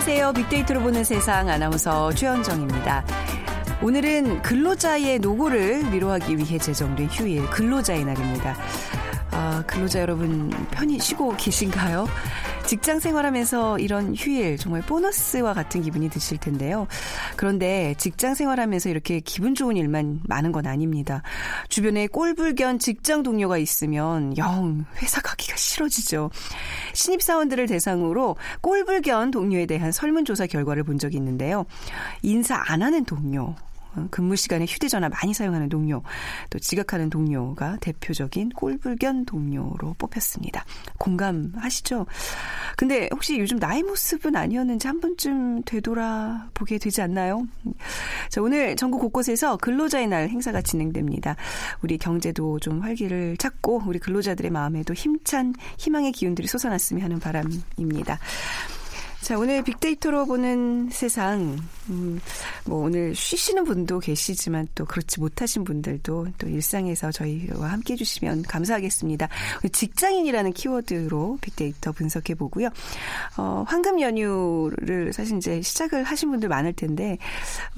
안녕하세요. 빅데이터로 보는 세상 아나운서 최현정입니다. 오늘은 근로자의 노고를 위로하기 위해 제정된 휴일 근로자의 날입니다. 아, 근로자 여러분 편히 쉬고 계신가요? 직장 생활하면서 이런 휴일 정말 보너스와 같은 기분이 드실 텐데요. 그런데 직장 생활하면서 이렇게 기분 좋은 일만 많은 건 아닙니다. 주변에 꼴불견 직장 동료가 있으면 영 회사 가기가 싫어지죠. 신입 사원들을 대상으로 꼴불견 동료에 대한 설문조사 결과를 본 적이 있는데요. 인사 안 하는 동료, 어, 근무 시간에 휴대전화 많이 사용하는 동료, 또 지각하는 동료가 대표적인 꼴불견 동료로 뽑혔습니다. 공감하시죠? 근데 혹시 요즘 나의 모습은 아니었는지 한 번쯤 되돌아보게 되지 않나요? 자, 오늘 전국 곳곳에서 근로자의 날 행사가 진행됩니다. 우리 경제도 좀 활기를 찾고 우리 근로자들의 마음에도 힘찬 희망의 기운들이 솟아났으면 하는 바람입니다. 자, 오늘 빅데이터로 보는 세상, 음, 뭐 오늘 쉬시는 분도 계시지만 또 그렇지 못하신 분들도 또 일상에서 저희와 함께 해주시면 감사하겠습니다. 직장인이라는 키워드로 빅데이터 분석해 보고요. 어, 황금 연휴를 사실 이제 시작을 하신 분들 많을 텐데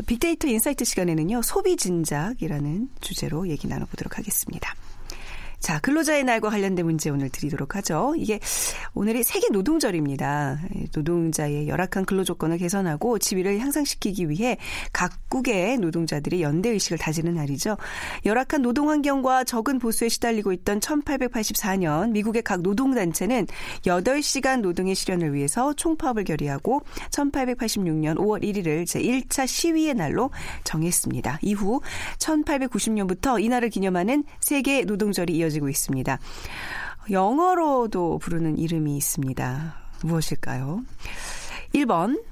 빅데이터 insight 시간에는요, 소비 진작이라는 주제로 얘기 나눠보도록 하겠습니다. 자, 근로자의 날과 관련된 문제 오늘 드리도록 하죠. 이게 오늘이 세계 노동절입니다. 노동자의 열악한 근로 조건을 개선하고 지위를 향상시키기 위해 각국의 노동자들이 연대 의식을 다지는 날이죠. 열악한 노동 환경과 적은 보수에 시달리고 있던 1884년 미국의 각 노동 단체는 8시간 노동의 실현을 위해서 총파업을 결의하고 1886년 5월 1일을 제1차 시위의 날로 정했습니다. 이후 1890년부터 이날을 기념하는 세계 노동절이 이어져 이어지고 있습니다. 영어로도 부르는 이름이 있습니다. 무엇일까요? 1번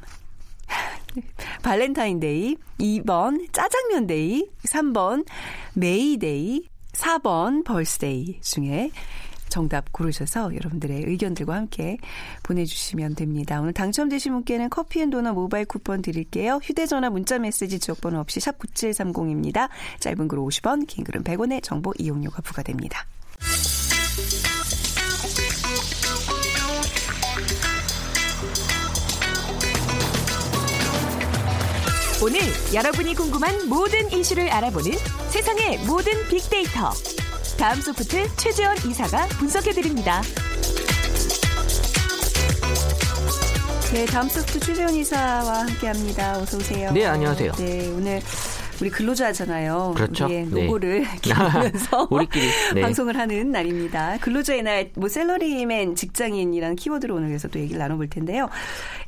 발렌타인데이, 2번 짜장면데이, 3번 메이데이, 4번 birthday 중에 정답 고르셔서 여러분들의 의견들과 함께 보내주시면 됩니다. 오늘 당첨되신 분께는 커피앤도넛 모바일 쿠폰 드릴게요. 휴대전화 문자메시지 지역번호 없이 샵 9730입니다. 짧은 글 50원, 긴 글은 100원의 정보 이용료가 부과됩니다. 오늘 여러분이 궁금한 모든 이슈를 알아보는 세상의 모든 빅데이터. 다음 소프트 최재원 이사가 분석해드립니다. 네, 다음 소프트 최재원 이사와 함께합니다. 어서 오세요. 네, 안녕하세요. 네, 오늘 우리 근로자잖아요. 그렇죠. 우리의 노고를 네. 기르면서 우리끼리 네. 방송을 하는 날입니다. 근로자의 날, 뭐 셀러리맨 직장인이라는 키워드로 오늘 그래서 또 얘기를 나눠볼 텐데요.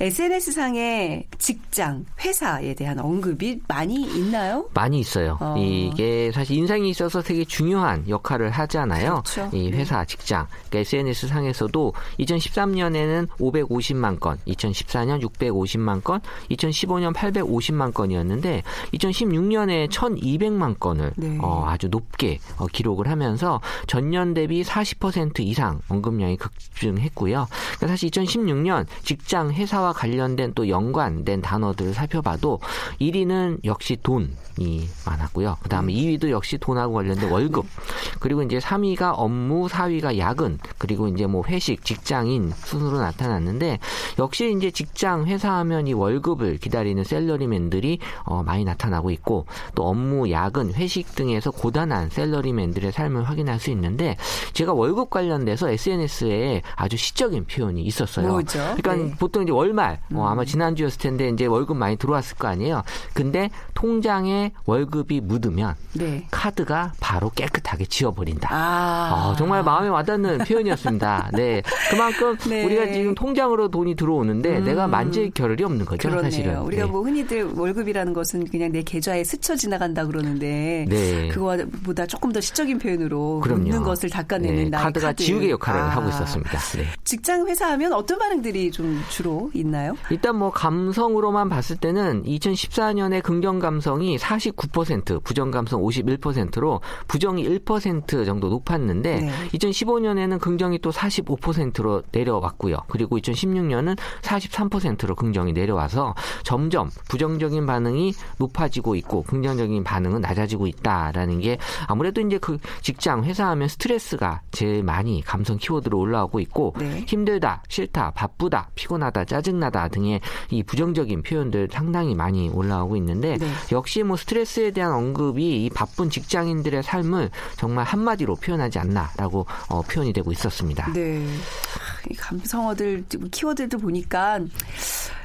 SNS 상에 직장, 회사에 대한 언급이 많이 있나요? 많이 있어요. 어. 이게 사실 인상이 있어서 되게 중요한 역할을 하잖아요. 그렇죠. 이 네. 회사, 네. 직장. 그러니까 SNS 상에서도 2013년에는 550만 건, 2014년 650만 건, 2015년 850만 건이었는데 2016년 1년에 1,200만 건을 네. 어, 아주 높게 어, 기록을 하면서 전년 대비 40% 이상 언급량이 급증했고요. 그러니까 사실 2016년 직장 회사와 관련된 또 연관된 단어들을 살펴봐도 1위는 역시 돈이 많았고요. 그 다음에 2위도 역시 돈하고 관련된 월급. 그리고 이제 3위가 업무, 4위가 야근, 그리고 이제 뭐 회식, 직장인 순으로 나타났는데 역시 이제 직장 회사 하면 이 월급을 기다리는 셀러리맨들이 어, 많이 나타나고 있고 또 업무, 야근, 회식 등에서 고단한 셀러리맨들의 삶을 확인할 수 있는데 제가 월급 관련돼서 SNS에 아주 시적인 표현이 있었어요. 뭐죠? 그러니까 네. 보통 이제 월말 뭐 아마 음. 지난주였을 텐데 이제 월급 많이 들어왔을 거 아니에요. 근데 통장에 월급이 묻으면 네. 카드가 바로 깨끗하게 지워버린다. 아. 어, 정말 마음에 와닿는 표현이었습니다. 네, 그만큼 네. 우리가 지금 통장으로 돈이 들어오는데 음. 내가 만질 겨를이 없는 거죠, 그러네요. 사실은. 우리가 네. 뭐 흔히들 월급이라는 것은 그냥 내 계좌에 스쳐 지나간다 그러는데 네. 그거보다 조금 더 시적인 표현으로 그럼요. 묻는 것을 닦아내는 네. 카드가 카드. 지우개 역할을 아. 하고 있었습니다. 네. 직장 회사 하면 어떤 반응들이 좀 주로 있나요? 일단 뭐 감성으로만 봤을 때는 2014년에 긍정 감성이 49%, 부정 감성 51%로 부정이 1% 정도 높았는데 네. 2015년에는 긍정이 또 45%로 내려왔고요. 그리고 2016년은 43%로 긍정이 내려와서 점점 부정적인 반응이 높아지고 있고 긍정적인 반응은 낮아지고 있다라는 게 아무래도 이제 그 직장 회사 하면 스트레스가 제일 많이 감성 키워드로 올라오고 있고 네. 힘들다, 싫다, 바쁘다, 피곤하다, 짜증 나다 등의 이 부정적인 표현들 상당히 많이 올라오고 있는데 네. 역시 뭐 스트레스에 대한 언급이 이 바쁜 직장인들의 삶을 정말 한마디로 표현하지 않나라고 어, 표현이 되고 있었습니다. 네. 이 감성어들 키워드들 보니까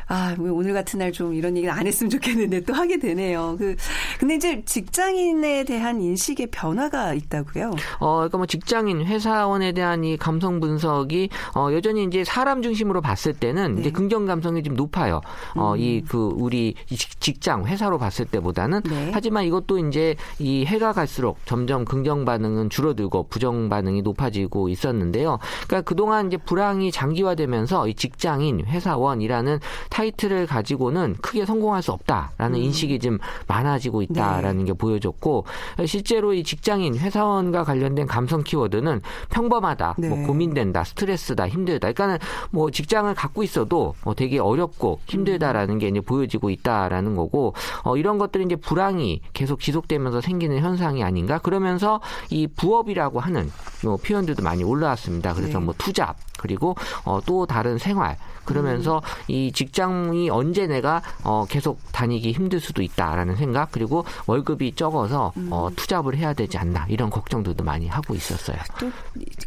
아, 뭐 오늘 같은 날 좀 이런 얘기는 안 했으면 좋겠는데 또 하게 되네요. 그, 근데 이제 직장인에 대한 인식의 변화가 있다고요? 어, 그러니까 뭐 직장인, 회사원에 대한 이 감성 분석이 어, 여전히 이제 사람 중심으로 봤을 때는 네. 이제 긍정 감성이 좀 높아요. 어, 음. 이그 우리 직장, 회사로 봤을 때보다는. 네. 하지만 이것도 이제 이 해가 갈수록 점점 긍정 반응은 줄어들고 부정 반응이 높아지고 있었는데요. 그러니까 그동안 이제 불황이 장기화되면서 이 직장인, 회사원이라는 타이틀을 가지고는 크게 성공할 수 없다라는 음. 인식이 좀 많아지고 있다라는 네. 게 보여졌고 실제로 이 직장인 회사원과 관련된 감성 키워드는 평범하다, 뭐 네. 뭐 고민된다, 스트레스다, 힘들다. 그러니까는 뭐 직장을 갖고 있어도 뭐 되게 어렵고 힘들다라는 게 이제 보여지고 있다라는 거고 어, 이런 것들이 이제 불황이 계속 지속되면서 생기는 현상이 아닌가. 그러면서 이 부업이라고 하는 뭐 표현들도 많이 올라왔습니다. 그래서 네. 뭐 투잡 그리고 어, 또 다른 생활 그러면서 음. 이 직장이 언제 내가 어, 계속 다니기 힘들 수도 있다라는 생각 그리고 월급이 적어서 음. 어, 투잡을 해야 되지 않나 이런 걱정들도 많이 하고 있었어요. 또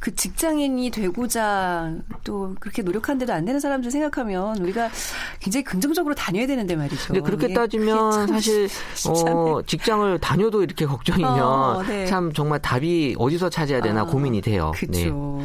그 직장인이 되고자 또 그렇게 노력하는데도 안 되는 사람들 생각하면 우리가 굉장히 긍정적으로 다녀야 되는데 말이죠. 근데 그렇게 따지면 사실 어, 직장을 다녀도 이렇게 걱정이면 어, 네. 참 정말 답이 어디서 찾아야 되나 아, 고민이 돼요. 그렇죠.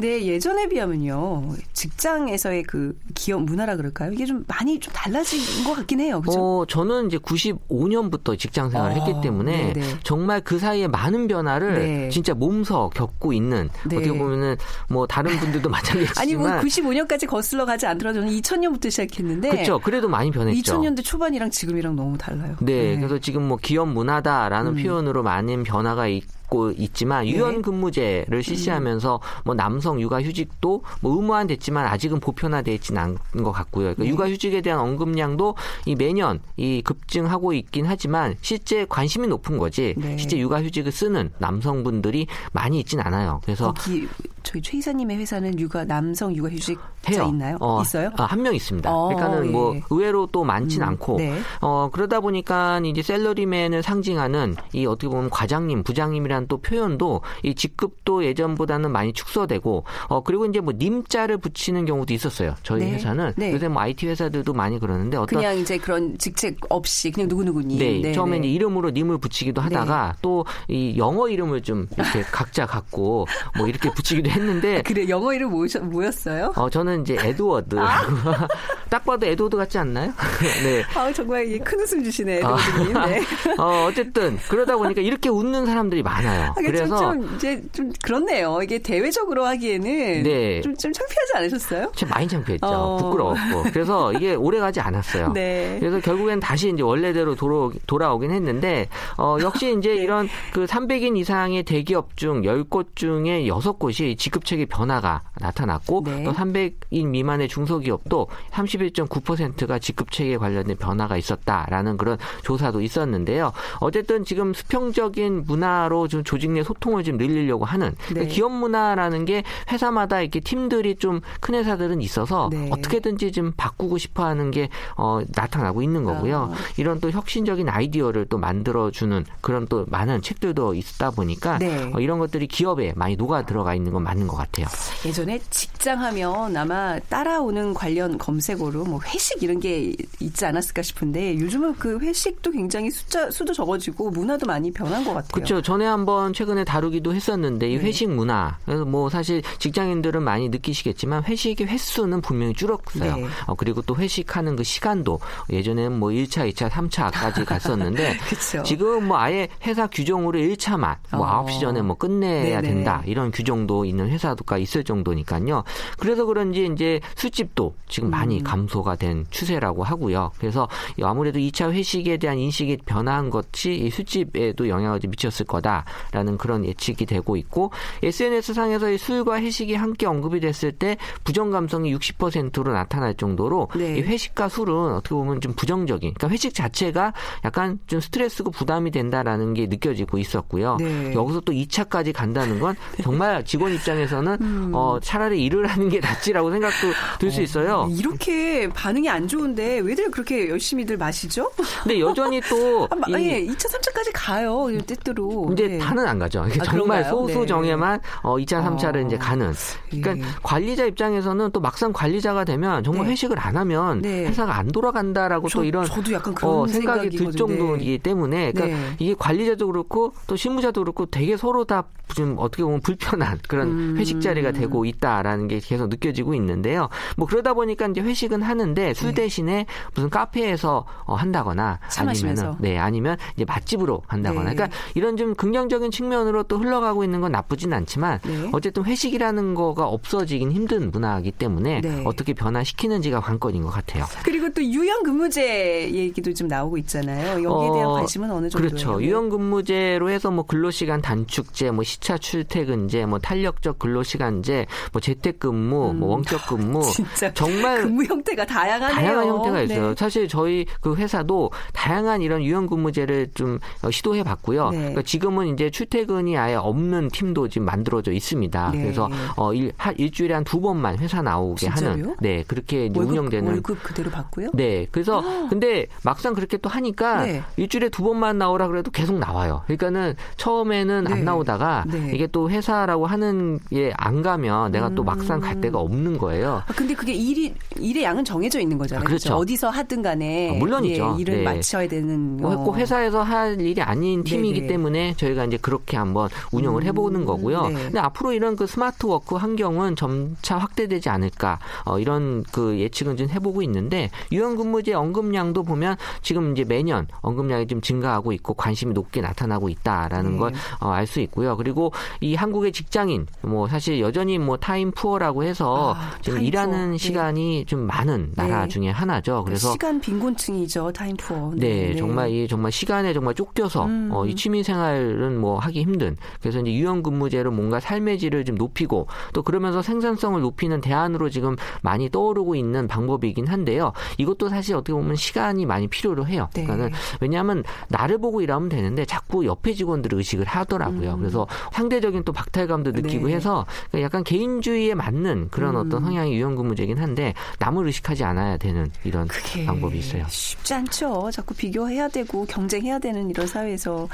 네. 네 예전에 비 하면요 직장에서의 그 기업 문화라 그럴까요? 이게 좀 많이 좀 달라진 것 같긴 해요. 그죠? 어, 저는 이제 95년부터 직장 생활을 어, 했기 때문에 네네. 정말 그 사이에 많은 변화를 네. 진짜 몸서 겪고 있는 네. 어떻게 보면은 뭐 다른 분들도 마찬가지지만 아니 뭐 95년까지 거슬러 가지 않더라도 저는 2000년부터 시작했는데 그렇죠. 그래도 많이 변했죠. 2000년대 초반이랑 지금이랑 너무 달라요. 네, 네. 그래서 지금 뭐 기업 문화다라는 음. 표현으로 많은 변화가 있고 받고 있지만 네. 유연 근무제를 실시하면서 뭐 남성 육아휴직도 뭐 의무화됐지만 아직은 보편화되어 있지는 않은 것 같고요. 그러니까 네. 육아휴직에 대한 언급량도 이 매년 이 급증하고 있긴 하지만 실제 관심이 높은 거지 네. 실제 육아휴직을 쓰는 남성분들이 많이 있진 않아요. 그래서 거기 저희 최 이사님의 회사는 육아 남성 육아휴직자 있나요? 어, 있어요? 아, 한 명 있습니다. 어, 그러니까는 뭐 예. 뭐 의외로 또 많진 음, 않고 네. 어 그러다 보니까 이제 셀러리맨을 상징하는 이 어떻게 보면 과장님, 부장님이라는 대한 또 표현도 이 직급도 예전보다는 많이 축소되고 어 그리고 이제 뭐 님자를 붙이는 경우도 있었어요. 저희 네. 회사는 네. 요새 뭐 IT 회사들도 많이 그러는데 어떤 그냥 이제 그런 직책 없이 그냥 누구 누구니. 네, 네 처음에 네. 이름으로 님을 붙이기도 네. 하다가 또 이 영어 이름을 좀 이렇게 각자 갖고 뭐 이렇게 붙이기도 했는데 아, 그래 영어 이름 뭐였, 뭐였어요? 어 저는 이제 에드워드. 아? 딱 봐도 에드워드 같지 않나요? 네. 아 정말 큰 웃음 주시네 에드워드님. 네. 어 어쨌든 그러다 보니까 이렇게 웃는 사람들이 많아요. 많 아요. 그래서 좀, 좀, 이제 좀 그렇네요. 이게 대외적으로 하기에는 네. 좀, 좀 창피하지 않으셨어요? 참 많이 창피했죠. 어. 부끄러웠고. 그래서 이게 오래 가지 않았어요. 네. 그래서 결국엔 다시 이제 원래대로 돌아, 돌아오긴 했는데 어, 역시 이제 네. 이런 그 300인 이상의 대기업 중 10곳 중에 6곳이 지급체계 변화가 나타났고 네. 또 300인 미만의 중소기업도 31.9%가 지급체계 관련된 변화가 있었다라는 그런 조사도 있었는데요. 어쨌든 지금 수평적인 문화로 좀 조직 내 소통을 좀 늘리려고 하는 그러니까 네. 기업 문화라는 게 회사마다 이렇게 팀들이 좀 큰 회사들은 있어서 네. 어떻게든지 좀 바꾸고 싶어 하는 게 어, 나타나고 있는 거고요. 아. 이런 또 혁신적인 아이디어를 또 만들어주는 그런 또 많은 책들도 있다 보니까 네. 어, 이런 것들이 기업에 많이 녹아 들어가 있는 건 맞는 것 같아요. 예전에 직장 하면 아마 따라오는 관련 검색어로 뭐 회식 이런 게 있지 않았을까 싶은데 요즘은 그 회식도 굉장히 숫자 수도 적어지고 문화도 많이 변한 것 같아요. 그렇죠. 전에 한번 한번 최근에 다루기도 했었는데 이 네. 회식 문화 그래서 뭐 사실 직장인들은 많이 느끼시겠지만 회식의 횟수는 분명히 줄었어요. 네. 어, 그리고 또 회식하는 그 시간도 예전에는 뭐 1차, 2차, 3차까지 갔었는데 지금 뭐 아예 회사 규정으로 1차만 뭐 어. 9시 전에 뭐 끝내야 네네. 된다 이런 규정도 있는 회사가 있을 정도니까요. 그래서 그런지 이제 술집도 지금 많이 음. 감소가 된 추세라고 하고요. 그래서 아무래도 2차 회식에 대한 인식이 변화한 것이 이 술집에도 영향을 미쳤을 거다 라는 그런 예측이 되고 있고 SNS 상에서 이 술과 회식이 함께 언급이 됐을 때 부정 감성이 60%로 나타날 정도로 네. 이 회식과 술은 어떻게 보면 좀 부정적인 그러니까 회식 자체가 약간 좀 스트레스고 부담이 된다라는 게 느껴지고 있었고요. 네. 여기서 또 2차까지 간다는 건 정말 직원 입장에서는 음. 어, 차라리 일을 하는 게 낫지라고 생각도 들수 어, 있어요. 이렇게 반응이 안 좋은데 왜들 그렇게 열심히들 마시죠? 근데 여전히 또 아, 이, 예, 2차, 3차까지 가요. 때때로. 이제 네. 다는 안 가죠. 아, 정말 소수 네. 정예만 어, 2차, 3차를 어. 이제 가는. 그러니까 예. 관리자 입장에서는 또 막상 관리자가 되면 정말 네. 회식을 안 하면 네. 회사가 안 돌아간다라고 저, 또 이런 저도 약간 그런 어, 생각이 들 정도이기 때문에 그러니까 네. 이게 관리자도 그렇고 또 실무자도 그렇고 되게 서로 다 좀 어떻게 보면 불편한 그런 음. 회식 자리가 되고 있다라는 게 계속 느껴지고 있는데요. 뭐 그러다 보니까 이제 회식은 하는데 술 네. 대신에 무슨 카페에서 어, 한다거나 아니면 네 아니면 이제 맛집으로 한다거나 네. 그러니까 이런 좀 긍정적 인 측면으로 또 흘러가고 있는 건 나쁘진 않지만 네. 어쨌든 회식이라는 거가 없어지긴 힘든 문화이기 때문에 네. 어떻게 변화시키는지가 관건인 것 같아요. 그리고 또 유연 근무제 얘기도 좀 나오고 있잖아요. 여기에 대한 어, 관심은 어느 정도예요? 그렇죠. 유연 근무제로 해서 뭐 근로시간 단축제, 뭐 시차 출퇴근제, 뭐 탄력적 근로시간제, 뭐 재택근무, 음. 뭐 원격 근무 진짜 정말 근무 형태가 다양하네요. 다양한 형태가 있어요. 네. 사실 저희 그 회사도 다양한 이런 유연 근무제를 좀 시도해 봤고요. 네. 그러니까 지금은 이제 출퇴근이 아예 없는 팀도 지금 만들어져 있습니다. 네. 그래서 어 일, 한 일주일에 한 두 번만 회사 나오게 진짜요? 하는 네 그렇게 월급, 운영되는 월급 그대로 받고요? 네 그래서 아. 근데 막상 그렇게 또 하니까 네. 일주일에 두 번만 나오라 그래도 계속 나와요. 그러니까는 처음에는 안 네. 나오다가 네. 이게 또 회사라고 하는 게 안 가면 내가 또 막상 갈 데가 음. 없는 거예요. 아, 근데 그게 일이 일의 양은 정해져 있는 거잖아요. 아, 그렇죠. 그렇죠. 어디서 하든 간에 아, 물론이죠. 예, 일을 네. 마쳐야 되는 뭐 어. 꼭 회사에서 할 일이 아닌 팀이기 네네. 때문에 저희가 이제 그렇게 한번 운영을 해보는 거고요. 음, 네. 근데 앞으로 이런 그 smart work 환경은 점차 확대되지 않을까 어, 이런 그 예측은 좀 해보고 있는데 유연근무제 언급량도 보면 지금 이제 매년 언급량이 좀 증가하고 있고 관심이 높게 나타나고 있다라는 네. 걸알 수 어, 있고요. 그리고 이 한국의 직장인 뭐 사실 여전히 뭐 time poor라고 해서 아, 지금 일하는 poor. 시간이 네. 좀 많은 나라 네. 중에 하나죠. 그래서 시간 빈곤층이죠 타임 푸어. 네, 네, 정말 이 정말 시간에 정말 쫓겨서 음. 어, 이 취미 생활은 뭐 하기 힘든. 그래서 이제 유연 근무제로 뭔가 삶의 질을 좀 높이고 또 그러면서 생산성을 높이는 대안으로 지금 많이 떠오르고 있는 방법이긴 한데요. 이것도 사실 어떻게 보면 시간이 많이 필요로 해요. 네. 그러니까는 왜냐하면 나를 보고 일하면 되는데 자꾸 옆에 직원들 의식을 하더라고요. 음. 그래서 상대적인 또 박탈감도 느끼고 네. 해서 약간 개인주의에 맞는 그런 음. 어떤 성향의 유연 근무제긴 한데 남을 의식하지 않아야 되는 이런 방법이 있어요. 쉽지 않죠. 자꾸 비교해야 되고 경쟁해야 되는 이런 사회에서.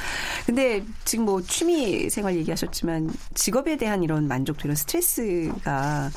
근데 지금 뭐 취미 생활 얘기하셨지만 직업에 대한 이런 만족도 이런 스트레스가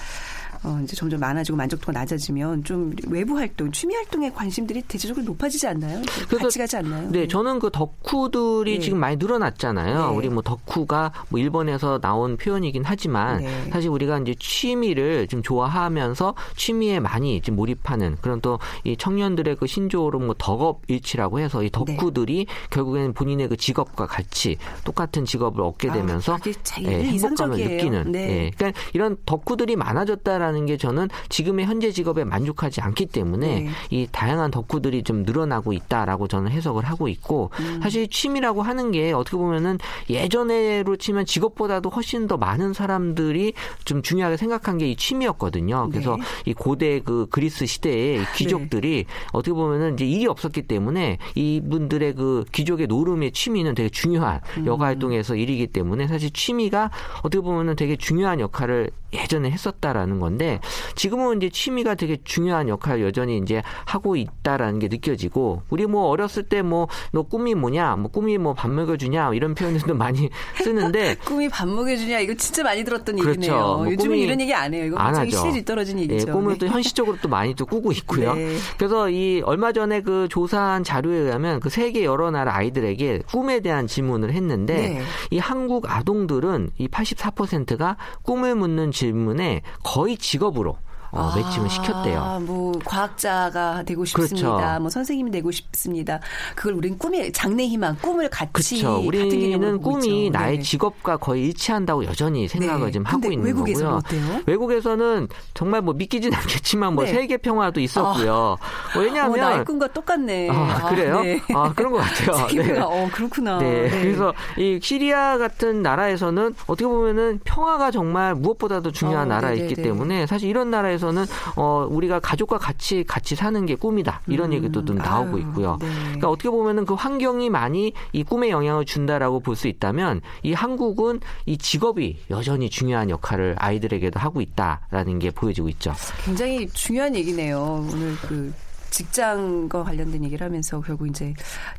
어, 이제 점점 많아지고 만족도가 낮아지면 좀 외부 활동, 취미 활동의 관심들이 대체적으로 높아지지 않나요? 같이 가지 않나요? 네, 저는 그 덕후들이 네. 지금 많이 늘어났잖아요. 네. 우리 뭐 덕후가 뭐 일본에서 나온 표현이긴 하지만 네. 사실 우리가 이제 취미를 좀 좋아하면서 취미에 많이 좀 몰입하는 그런 또 이 청년들의 그 신조어로 뭐 덕업일치라고 해서 이 덕후들이 네. 결국에는 본인의 그 직업과 같이 똑같은 직업을 얻게 아, 되면서 아, 네, 행복감을 느끼는. 네. 네. 그러니까 이런 덕후들이 많아졌다라는 한다는 게 저는 지금의 현재 직업에 만족하지 않기 때문에 네. 이 다양한 덕후들이 좀 늘어나고 있다라고 저는 해석을 하고 있고 음. 사실 취미라고 하는 게 어떻게 보면은 예전에로 치면 직업보다도 훨씬 더 많은 사람들이 좀 중요하게 생각한 게 이 취미였거든요. 그래서 네. 이 고대 그 그리스 시대의 귀족들이 네. 어떻게 보면은 이제 일이 없었기 때문에 이분들의 그 귀족의 노름의 취미는 되게 중요한 음. 여가 활동에서 일이기 때문에 사실 취미가 어떻게 보면은 되게 중요한 역할을 예전에 했었다라는 건데 지금은 이제 취미가 되게 중요한 역할을 여전히 이제 하고 있다라는 게 느껴지고 우리 뭐 어렸을 때 뭐 너 꿈이 뭐냐 뭐 꿈이 뭐 밥 먹여주냐 이런 표현들도 많이 쓰는데 꿈이 밥 먹여주냐 이거 진짜 많이 들었던 그렇죠. 얘기네요. 뭐 요즘은 이런 얘기 안 해요. 이거 안 하죠. 시대에 떨어진 예, 얘기죠. 예, 꿈을 또 네. 현실적으로 또 많이 또 꾸고 있고요. 네. 그래서 이 얼마 전에 그 조사한 자료에 의하면 그 세계 여러 나라 아이들에게 꿈에 대한 질문을 했는데 네. 이 한국 아동들은 이 84%가 꿈을 묻는 질문에 거의 직업으로 어, 아, 매칭을 시켰대요. 뭐 과학자가 되고 싶습니다. 그렇죠. 뭐 선생님이 되고 싶습니다. 그걸 우리는 꿈의 장래 희망, 꿈을 같이 그렇죠. 우리는 꿈이 있죠. 나의 네. 직업과 거의 일치한다고 여전히 생각을 네. 좀 하고 있는 외국에서는 거고요. 어때요? 외국에서는 정말 뭐 믿기진 않겠지만 뭐 네. 세계 평화도 있었고요. 아, 왜냐하면 어, 나의 꿈과 똑같네. 아, 그래요? 아, 네. 아, 그런 것 같아요. 네. 어, 그렇구나. 네. 네. 그래서 이 시리아 같은 나라에서는 어떻게 보면은 평화가 정말 무엇보다도 중요한 어, 나라였기 때문에 사실 이런 나라 에서는 어, 우리가 가족과 같이 같이 사는 게 꿈이다. 이런 음, 얘기도 좀 나오고 아유, 있고요. 네. 그러니까 어떻게 보면은 그 환경이 많이 이 꿈에 영향을 준다라고 볼 수 있다면 이 한국은 이 직업이 여전히 중요한 역할을 아이들에게도 하고 있다라는 게 보여지고 있죠. 굉장히 중요한 얘기네요. 오늘 그 직장과 관련된 얘기를 하면서 결국 이제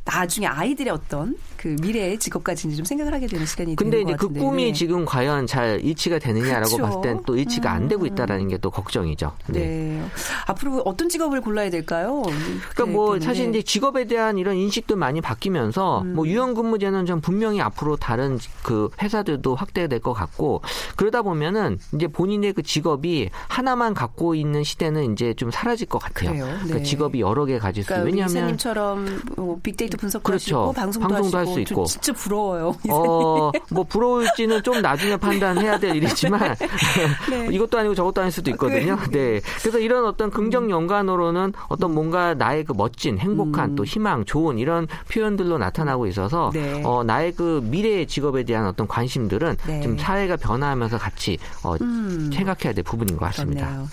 나중에 아이들의 어떤 그 미래의 직업까지 이제 좀 생각을 하게 되는 시간이 근데 되는 이제 그 꿈이 네. 지금 과연 잘 일치가 되느냐라고 그렇죠. 봤을 땐 또 일치가 음. 안 되고 음. 있다라는 게 또 걱정이죠. 네. 네. 앞으로 어떤 직업을 골라야 될까요? 그러니까 뭐 사실 이제 직업에 대한 이런 인식도 많이 바뀌면서 음. 뭐 유연 근무제는 좀 분명히 앞으로 다른 그 회사들도 확대될 것 같고 그러다 보면은 이제 본인의 그 직업이 하나만 갖고 있는 시대는 이제 좀 사라질 것 같아요. 그래요. 그러니까 네. 직업이 여러 개 가질 수 그러니까 왜냐하면 이사님처럼 뭐 빅데이터 분석도 그렇죠. 하시고 방송도, 방송도 할수 있고 진짜 부러워요. 어, 뭐 부러울지는 좀 나중에 판단해야 될 일이지만 네. 이것도 아니고 저것도 아닐 수도 있거든요. 네. 그래서 이런 어떤 긍정 연관으로는 어떤 뭔가 나의 그 멋진 행복한 음. 또 희망 좋은 이런 표현들로 나타나고 있어서 네. 어, 나의 그 미래의 직업에 대한 어떤 관심들은 네. 좀 사회가 변화하면서 같이 어, 음. 생각해야 될 부분인 것 같습니다. 그렇네요.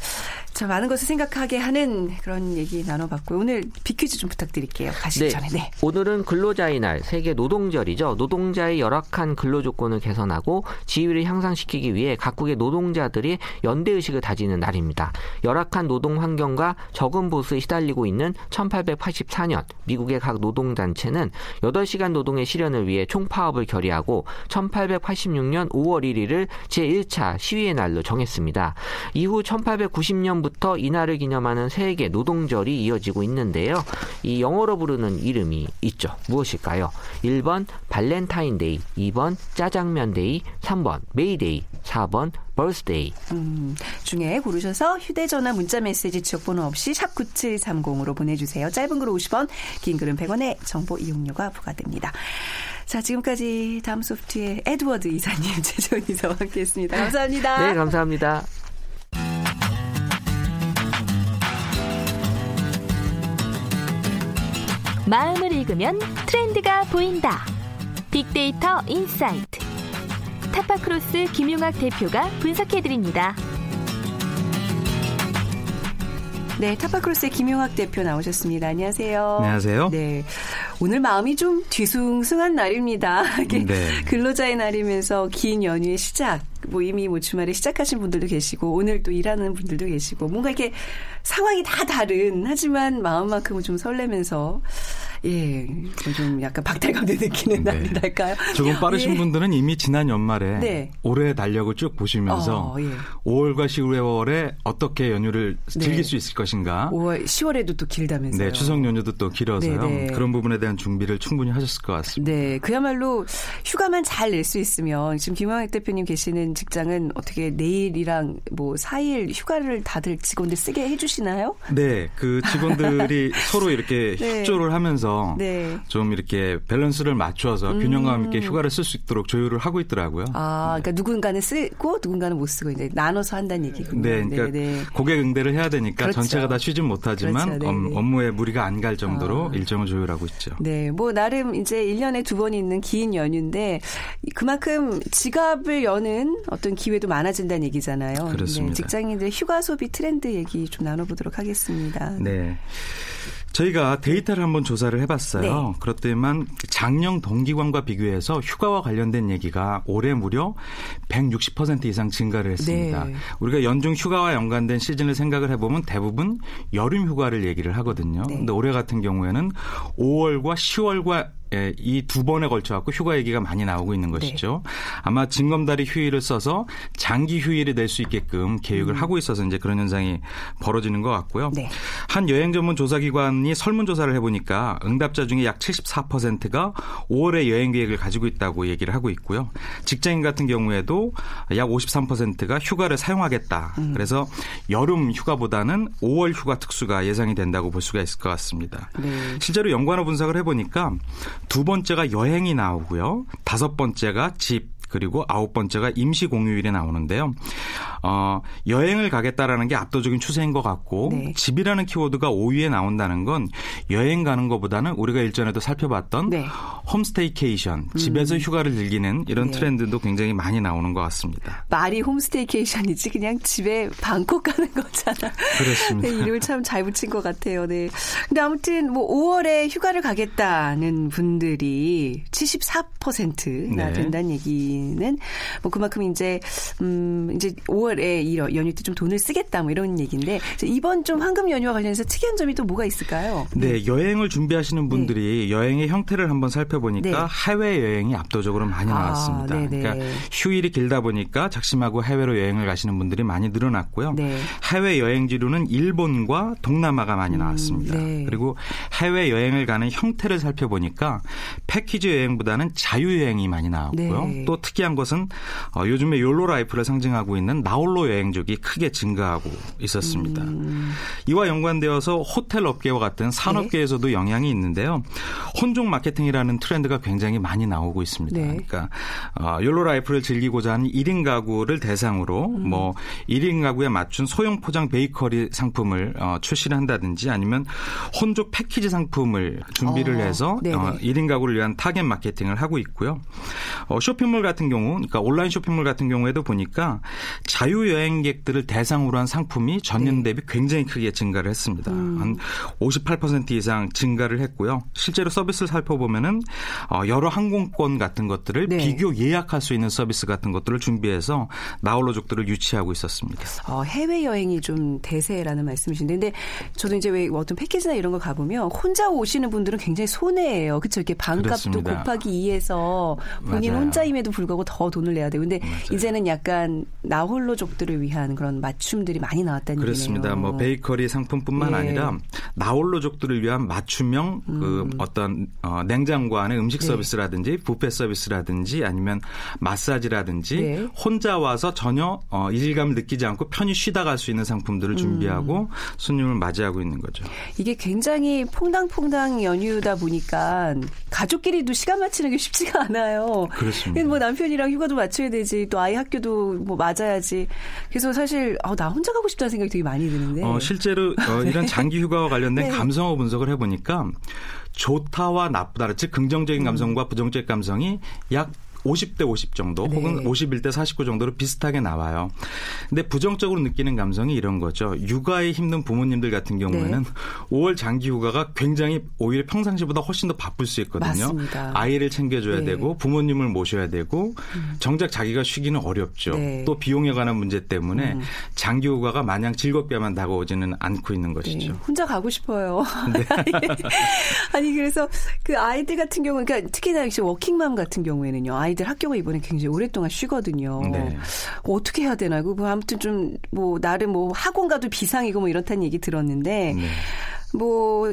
자, 많은 것을 생각하게 하는 그런 얘기 나눠봤고요. 오늘 비퀴즈 좀 부탁드릴게요. 가시기 네. 전에. 네. 오늘은 근로자의 날, 세계 노동절이죠. 노동자의 열악한 근로 조건을 개선하고 지위를 향상시키기 위해 각국의 노동자들이 연대 의식을 다지는 날입니다. 열악한 노동 환경과 적은 보수에 시달리고 있는 1884년 미국의 각 노동 단체는 8시간 노동의 실현을 위해 총파업을 결의하고 1886년 5월 1일을 제1차 시위의 날로 정했습니다. 이후 1890년부터 부터 이날을 기념하는 세계 노동절이 이어지고 있는데요. 이 영어로 부르는 이름이 있죠. 무엇일까요? 1번 발렌타인데이, 2번 짜장면데이, 3번 메이데이, 4번 birthday. 음, 중에 고르셔서 휴대전화 문자메시지 지역번호 없이 샵 9730으로 보내주세요. 짧은 글 50원, 긴 글은 100원의 정보 이용료가 부과됩니다. 자, 지금까지 다음 소프트의 에드워드 이사님, 최재원 이사와 함께했습니다. 감사합니다. 네, 감사합니다. 마음을 읽으면 트렌드가 보인다. 빅데이터 insight. 타파크로스 김용학 대표가 분석해드립니다. 네, 타파크로스의 김용학 대표 나오셨습니다. 안녕하세요. 안녕하세요. 네. 오늘 마음이 좀 뒤숭숭한 날입니다. 네. 근로자의 날이면서 긴 연휴의 시작. 뭐 이미 뭐 주말에 시작하신 분들도 계시고 오늘 또 일하는 분들도 계시고 뭔가 이렇게 상황이 다 다른 하지만 마음만큼은 좀 설레면서 예, 좀 약간 박탈감도 느끼는 네. 날이랄까요? 조금 빠르신 예. 분들은 이미 지난 연말에 네. 올해 달력을 쭉 보시면서 어, 예. 5월과 10월에 어떻게 연휴를 네. 즐길 수 있을 것인가? 5월, 10월에도 또 길다면서요? 네, 추석 연휴도 또 길어서요. 네, 네. 그런 부분에 대한 준비를 충분히 하셨을 것 같습니다. 네, 그야말로 휴가만 잘 낼 수 있으면 지금 김광익 대표님 계시는 직장은 어떻게 내일이랑 뭐 4일 휴가를 다들 직원들 쓰게 해주시나요? 네, 그 직원들이 서로 이렇게 네. 협조를 하면서 해서 네. 좀 이렇게 밸런스를 맞춰서 음. 균형감 있게 휴가를 쓸 수 있도록 조율을 하고 있더라고요. 아, 그러니까 누군가는 쓰고 누군가는 못 쓰고 이제 나눠서 한다는 얘기군요. 네, 그러니까 네, 네. 고객 응대를 해야 되니까 그렇죠. 전체가 다 쉬진 못하지만 그렇죠. 네, 네. 업무에 무리가 안 갈 정도로 아. 일정을 조율하고 있죠. 네, 뭐 나름 이제 1년에 두 번 있는 긴 연휴인데 그만큼 지갑을 여는 어떤 기회도 많아진다는 얘기잖아요. 그렇습니다. 직장인들 휴가 소비 트렌드 얘기 좀 나눠보도록 하겠습니다. 네. 저희가 데이터를 한번 조사를 해봤어요. 네. 그렇더만 작년 동기관과 비교해서 휴가와 관련된 얘기가 올해 무려 160% 이상 증가를 했습니다. 네. 우리가 연중 휴가와 연관된 시즌을 생각을 해보면 대부분 여름 휴가를 얘기를 하거든요. 네. 근데 올해 같은 경우에는 5월과 10월과 예, 이 두 번에 걸쳐 갖고 휴가 얘기가 많이 나오고 있는 것이죠. 네. 아마 징검다리 휴일을 써서 장기 휴일이 될 수 있게끔 계획을 음. 하고 있어서 이제 그런 현상이 벌어지는 것 같고요. 네. 한 여행 전문 조사기관이 설문조사를 해보니까 응답자 중에 약 74%가 5월에 여행 계획을 가지고 있다고 얘기를 하고 있고요. 직장인 같은 경우에도 약 53%가 휴가를 사용하겠다. 음. 그래서 여름 휴가보다는 5월 휴가 특수가 예상이 된다고 볼 수가 있을 것 같습니다. 네. 실제로 연관어 분석을 해보니까 두 번째가 여행이 나오고요. 다섯 번째가 집, 그리고 아홉 번째가 임시 공휴일에 나오는데요. 어, 여행을 가겠다라는 게 압도적인 추세인 것 같고 네. 집이라는 키워드가 5위에 나온다는 건 여행 가는 것보다는 우리가 일전에도 살펴봤던 네. 홈스테이케이션 집에서 음. 휴가를 즐기는 이런 네. 트렌드도 굉장히 많이 나오는 것 같습니다. 말이 홈스테이케이션이지 그냥 집에 방콕 가는 거잖아. 그렇습니다. 네, 이름을 참 잘 붙인 것 같아요. 네. 근데 아무튼 뭐 5월에 휴가를 가겠다는 분들이 74%나 된다는 얘기 는 뭐 그만큼 이제 음 이제 5월에 이 연휴 때 좀 돈을 쓰겠다 뭐 이런 얘기인데 이번 좀 황금 연휴와 관련해서 특이한 점이 또 뭐가 있을까요? 네, 네. 여행을 준비하시는 분들이 네. 여행의 형태를 한번 살펴보니까 네. 해외 여행이 압도적으로 많이 아, 나왔습니다. 아, 그러니까 휴일이 길다 보니까 작심하고 해외로 여행을 가시는 분들이 많이 늘어났고요. 네. 해외 여행지로는 일본과 동남아가 많이 음, 나왔습니다. 음, 그리고 해외 여행을 가는 형태를 살펴보니까 패키지 여행보다는 자유 여행이 많이 나왔고요. 네. 또 특이한 것은 어, 요즘에 YOLO life를 상징하고 있는 나홀로 여행족이 크게 증가하고 있었습니다. 음. 이와 연관되어서 호텔 업계와 같은 산업계에서도 네. 영향이 있는데요. 혼족 마케팅이라는 트렌드가 굉장히 많이 나오고 있습니다. 네. 그러니까 어, YOLO life를 즐기고자 하는 1인 가구를 대상으로 음. 뭐 1인 가구에 맞춘 소형 포장 베이커리 상품을 어, 출시를 한다든지 아니면 혼족 패키지 상품을 준비를 어. 해서 어, 1인 가구를 위한 타겟 마케팅을 하고 있고요. 어, 쇼핑몰 같은 경우, 그러니까 온라인 쇼핑몰 같은 경우에도 보니까 자유 여행객들을 대상으로 한 상품이 전년 네. 대비 굉장히 크게 증가를 했습니다. 음. 한58% 이상 증가를 했고요. 실제로 서비스를 살펴보면은 어, 여러 항공권 같은 것들을 네. 비교 예약할 수 있는 서비스 같은 것들을 준비해서 나홀로족들을 유치하고 있었습니다. 어, 해외 여행이 좀 대세라는 말씀이신데, 근데 저도 이제 왜 어떤 패키지나 이런 거 가보면 혼자 오시는 분들은 굉장히 손해예요. 그렇죠? 이렇게 반값도. 곱하기 2해서 본인 맞아요. 혼자임에도 불구하고 더 돈을 내야 되고, 근데 맞아요. 이제는 약간 나홀로족들을 위한 그런 맞춤들이 많이 나왔다는 그렇습니다. 얘기네요. 뭐 베이커리 상품뿐만 예. 아니라 나홀로족들을 위한 맞춤형 그 음. 그 어떤 어, 냉장고 안에 음식 네. 서비스라든지 부페 서비스라든지 아니면 마사지라든지 네. 혼자 와서 전혀 어, 이질감을 느끼지 않고 편히 쉬다 갈 수 있는 상품들을 음. 준비하고 음. 손님을 맞이하고 있는 거죠. 이게 굉장히 퐁당퐁당 연휴다 보니까 가족끼리도 시간 맞추는 게 쉽지가 않아요. 그렇습니다. 뭐 남 편이랑 휴가도 맞춰야 되지 또 아이 학교도 뭐 맞아야지. 그래서 사실 어, 나 혼자 가고 싶다는 생각이 되게 많이 드는데. 어, 실제로 어, 이런 장기 휴가와 관련된 네. 감성어 분석을 해보니까 좋다와 나쁘다, 즉 긍정적인 감성과 부정적인 감성이 약 50대 50 정도 네. 혹은 51대 49 정도로 비슷하게 나와요. 근데 부정적으로 느끼는 감성이 이런 거죠. 육아에 힘든 부모님들 같은 경우에는 네. 5월 장기 휴가가 굉장히 오히려 평상시보다 훨씬 더 바쁠 수 있거든요. 맞습니다. 아이를 챙겨줘야 네. 되고 부모님을 모셔야 되고 음. 정작 자기가 쉬기는 어렵죠. 네. 또 비용에 관한 문제 때문에 음. 장기 휴가가 마냥 즐겁게만 다가오지는 않고 있는 것이죠. 네. 혼자 가고 싶어요. 네. 아니 그래서 그 아이들 같은 경우는 그러니까 특히나 역시 워킹맘 같은 경우에는요. 아이 들 학교가 이번에 굉장히 오랫동안 쉬거든요. 네. 어떻게 해야 되나? 그 아무튼 좀 뭐 나름 뭐 학원 가도 비상이고 뭐 이렇다는 얘기 들었는데 네. 뭐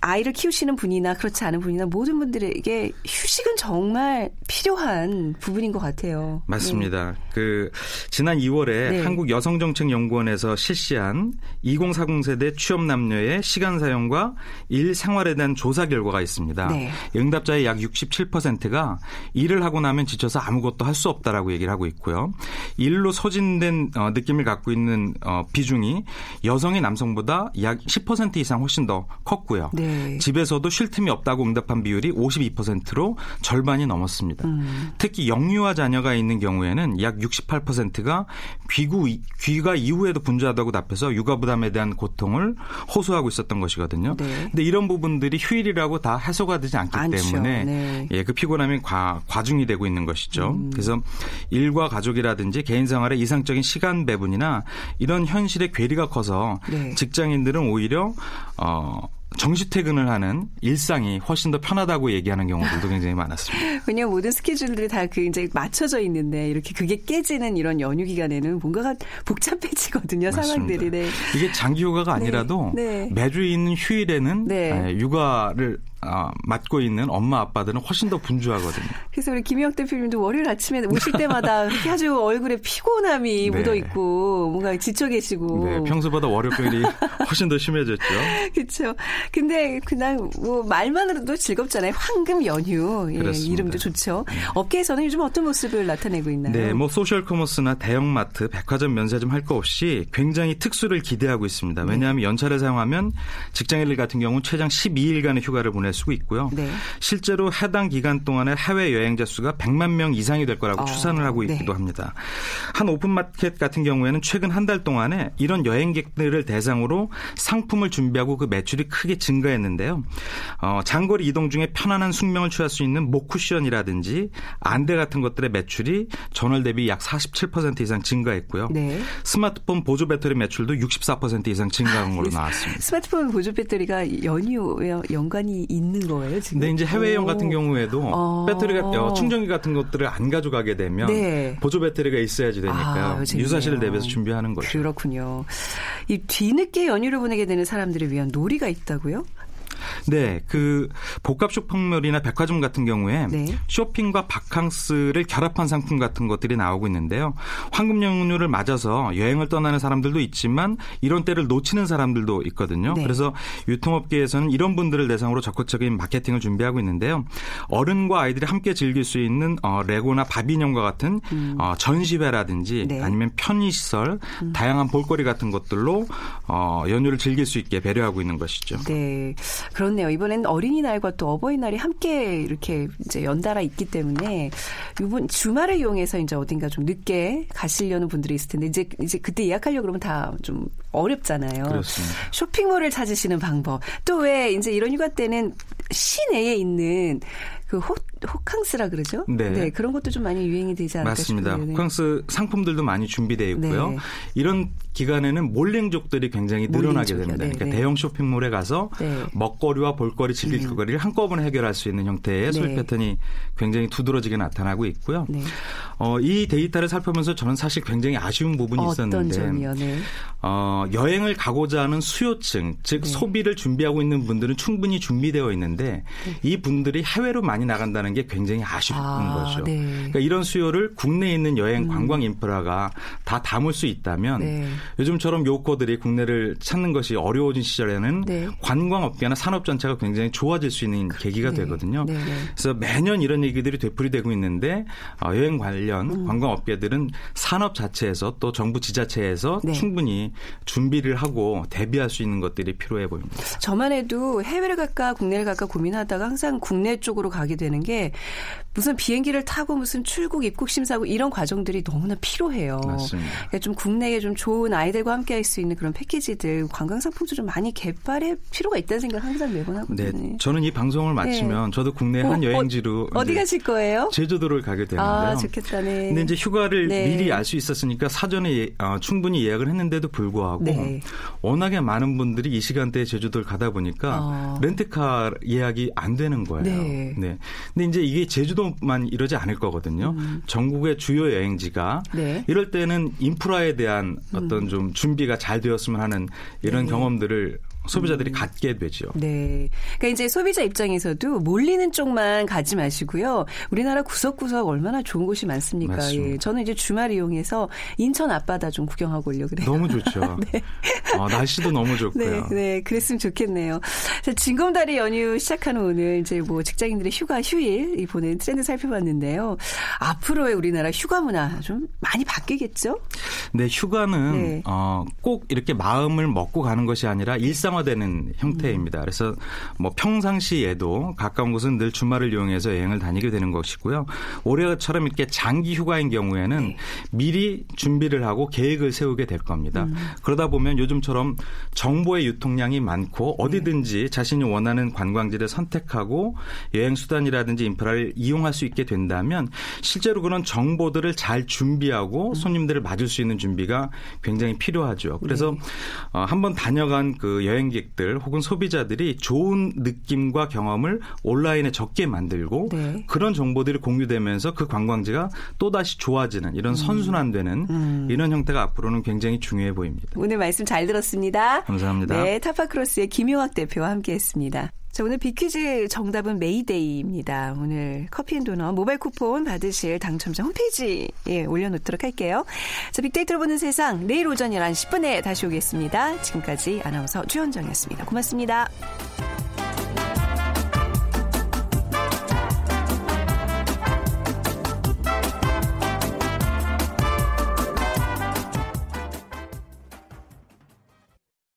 아이를 키우시는 분이나 그렇지 않은 분이나 모든 분들에게 휴식은 정말 필요한 부분인 것 같아요. 맞습니다. 네. 그 지난 2월에 네. 한국여성정책연구원에서 실시한 2040 세대 취업 남녀의 시간 사용과 일 생활에 대한 조사 결과가 있습니다. 네. 응답자의 약 67%가 일을 하고 나면 지쳐서 아무것도 할 수 없다라고 얘기를 하고 있고요. 일로 소진된 어, 느낌을 갖고 있는 어, 비중이 여성이 남성보다 약 10% 이상 훨씬 더 컸고요. 네. 네. 집에서도 쉴 틈이 없다고 응답한 비율이 52%로 절반이 넘었습니다. 음. 특히 영유아 자녀가 있는 경우에는 약 68%가 귀구 귀가 이후에도 분주하다고 답해서 육아 부담에 대한 고통을 호소하고 있었던 것이거든요. 네. 근데 이런 부분들이 휴일이라고 다 해소가 되지 않기 않죠. 때문에 네. 예, 그 피곤함이 과, 과중이 되고 있는 것이죠. 음. 그래서 일과 가족이라든지 개인 생활의 이상적인 시간 배분이나 이런 현실의 괴리가 커서 네. 직장인들은 오히려 어 정시 퇴근을 하는 일상이 훨씬 더 편하다고 얘기하는 경우들도 굉장히 많았습니다. 왜냐하면 모든 스케줄들이 다그 이제 맞춰져 있는데 이렇게 그게 깨지는 이런 연휴 기간에는 뭔가가 복잡해지거든요. 맞습니다. 상황들이. 네. 이게 장기 휴가가 네. 아니라도 네. 네. 매주 있는 휴일에는 네. 육아를 어, 맡고 있는 엄마 아빠들은 훨씬 더 분주하거든요. 그래서 우리 김영 대표님도 월요일 아침에 오실 때마다 아주 얼굴에 피곤함이 네. 묻어 있고 뭔가 지쳐 계시고. 네, 평소보다 월요병이 훨씬 더 심해졌죠. 그렇죠. 근데 그냥 뭐 말만으로도 즐겁잖아요. 황금 연휴 예, 이름도 좋죠. 네. 업계에서는 요즘 어떤 모습을 나타내고 있나요? 네, 뭐 소셜 커머스나 대형마트, 백화점 면세점 할 거 없이 굉장히 특수를 기대하고 있습니다. 네. 왜냐하면 연차를 사용하면 직장인들 같은 경우 최장 12일간의 휴가를 보내 쓰고 있고요. 네. 실제로 해당 기간 동안에 해외 여행자 수가 100만 명 이상이 될 거라고 어, 추산을 하고 네. 있기도 네. 합니다. 한 오픈마켓 같은 경우에는 최근 한 달 동안에 이런 여행객들을 대상으로 상품을 준비하고 그 매출이 크게 증가했는데요. 어, 장거리 이동 중에 편안한 숙명을 취할 수 있는 목 쿠션이라든지 안대 같은 것들의 매출이 전월 대비 약 47% 이상 증가했고요. 네. 스마트폰 보조 배터리 매출도 64% 이상 증가한 걸로 나왔습니다. 스마트폰 보조 배터리가 연휴에 연관이 있는 거예요, 지금? 네, 이제 해외여행 같은 경우에도 어. 배터리가 어, 충전기 같은 것들을 안 가져가게 되면 네. 보조 배터리가 있어야지 되니까 아, 유사시를 대비해서 준비하는 거죠. 그렇군요. 이 뒤늦게 연휴를 보내게 되는 사람들을 위한 놀이가 있다고요? 네, 그 복합 쇼핑몰이나 백화점 같은 경우에 네. 쇼핑과 바캉스를 결합한 상품 같은 것들이 나오고 있는데요. 황금 연휴를 맞아서 여행을 떠나는 사람들도 있지만 이런 때를 놓치는 사람들도 있거든요. 네. 그래서 유통업계에서는 이런 분들을 대상으로 적극적인 마케팅을 준비하고 있는데요. 어른과 아이들이 함께 즐길 수 있는 어, 레고나 바비뇽과 같은 음. 어, 전시회라든지 네. 아니면 편의시설, 음. 다양한 볼거리 같은 것들로 어, 연휴를 즐길 수 있게 배려하고 있는 것이죠. 네. 그렇네요. 이번엔 어린이날과 또 어버이날이 함께 이렇게 이제 연달아 있기 때문에 이번 주말을 이용해서 이제 어딘가 좀 늦게 가시려는 분들이 있을 텐데 이제 이제 그때 예약하려고 그러면 다 좀 어렵잖아요. 그렇습니다. 쇼핑몰을 찾으시는 방법. 또 왜 이제 이런 휴가 때는 시내에 있는 그 호, 호캉스라 그러죠? 네. 네. 그런 것도 좀 많이 유행이 되지 않을까 맞습니다. 싶은데. 네. 호캉스 상품들도 많이 준비되어 있고요. 네. 이런 기간에는 몰랭족들이 굉장히 늘어나게 됩니다. 네, 그러니까 네. 대형 쇼핑몰에 가서 네. 먹거리와 볼거리, 즐길 음. 거리를 한꺼번에 해결할 수 있는 형태의 소비 패턴이 굉장히 두드러지게 나타나고 있고요. 어, 이 데이터를 살펴보면서 저는 사실 굉장히 아쉬운 부분이 있었는데 어, 여행을 가고자 하는 수요층, 즉 소비를 준비하고 있는 분들은 충분히 준비되어 있는데 이 분들이 해외로 많이 나간다는 게 굉장히 아쉬운 아, 거죠. 그러니까 이런 수요를 국내에 있는 여행 음. 관광 인프라가 다 담을 수 있다면 요즘처럼 요코들이 국내를 찾는 것이 어려워진 시절에는 네. 관광업계나 산업 전체가 굉장히 좋아질 수 있는 계기가 네. 되거든요. 네. 네. 그래서 매년 이런 얘기들이 되풀이되고 있는데 어, 여행 관련 음. 관광업계들은 산업 자체에서 또 정부 지자체에서 네. 충분히 준비를 하고 대비할 수 있는 것들이 필요해 보입니다. 저만 해도 해외를 갈까 국내를 갈까 고민하다가 항상 국내 쪽으로 가게 되는 게 무슨 비행기를 타고 무슨 출국 입국 심사하고 이런 과정들이 너무나 필요해요. 맞습니다. 그러니까 좀 국내에 좀 좋은 아이들과 함께 할 수 있는 그런 패키지들 관광 상품도 좀 많이 개발할 필요가 있다는 생각 항상 매번 하거든요. 네, 저는 이 방송을 마치면 네. 저도 국내 한 어, 어 여행지로 어, 디 가실 거예요? 제주도를 가게 되는데요. 아, 좋겠다. 네. 근데 이제 휴가를 네. 미리 알 수 있었으니까 사전에 예, 어, 충분히 예약을 했는데도 불구하고 네. 워낙에 많은 분들이 이 시간대에 제주도를 가다 보니까 어. 렌트카 예약이 안 되는 거예요. 네. 네. 근데 이제 이게 제주도 만 이러지 않을 거거든요. 음. 전국의 주요 여행지가 네. 이럴 때는 인프라에 대한 어떤 음. 좀 준비가 잘 되었으면 하는 이런 네. 경험들을 소비자들이 음. 갖게 되죠. 네. 그러니까 이제 소비자 입장에서도 몰리는 쪽만 가지 마시고요. 우리나라 구석구석 얼마나 좋은 곳이 많습니까? 예. 저는 이제 주말 이용해서 인천 앞바다 좀 구경하고 오려고 그래요. 너무 좋죠. 네. 어, 날씨도 너무 좋고요. 네, 네. 그랬으면 좋겠네요. 자, 징검다리 연휴 시작하는 오늘 이제 뭐 직장인들의 휴가 휴일 이 보는 트렌드 살펴봤는데요. 앞으로의 우리나라 휴가 문화 좀 많이 바뀌겠죠? 네, 휴가는 네. 어, 꼭 이렇게 마음을 먹고 가는 것이 아니라 일상 일상화되는 형태입니다. 그래서 뭐 평상시에도 가까운 곳은 늘 주말을 이용해서 여행을 다니게 되는 것이고요. 올해처럼 이렇게 장기 휴가인 경우에는 네. 미리 준비를 하고 계획을 세우게 될 겁니다. 음. 그러다 보면 요즘처럼 정보의 유통량이 많고 어디든지 네. 자신이 원하는 관광지를 선택하고 여행 수단이라든지 인프라를 이용할 수 있게 된다면 실제로 그런 정보들을 잘 준비하고 음. 손님들을 맞을 수 있는 준비가 굉장히 필요하죠. 그래서 네. 어, 한번 다녀간 그 여행 여행객들 혹은 소비자들이 좋은 느낌과 경험을 온라인에 적게 만들고 네. 그런 정보들이 공유되면서 그 관광지가 또다시 좋아지는 이런 음. 선순환되는 음. 이런 형태가 앞으로는 굉장히 중요해 보입니다. 오늘 말씀 잘 들었습니다. 감사합니다. 네, 타파크로스의 김용학 대표와 함께했습니다. 자, 오늘 빅퀴즈 정답은 메이데이입니다. 오늘 커피앤도넛 모바일 쿠폰 받으실 당첨자 홈페이지에 올려놓도록 할게요. 자, 빅데이터로 보는 세상 내일 오전 11시 10분에 다시 오겠습니다. 지금까지 아나운서 최현정이었습니다. 고맙습니다.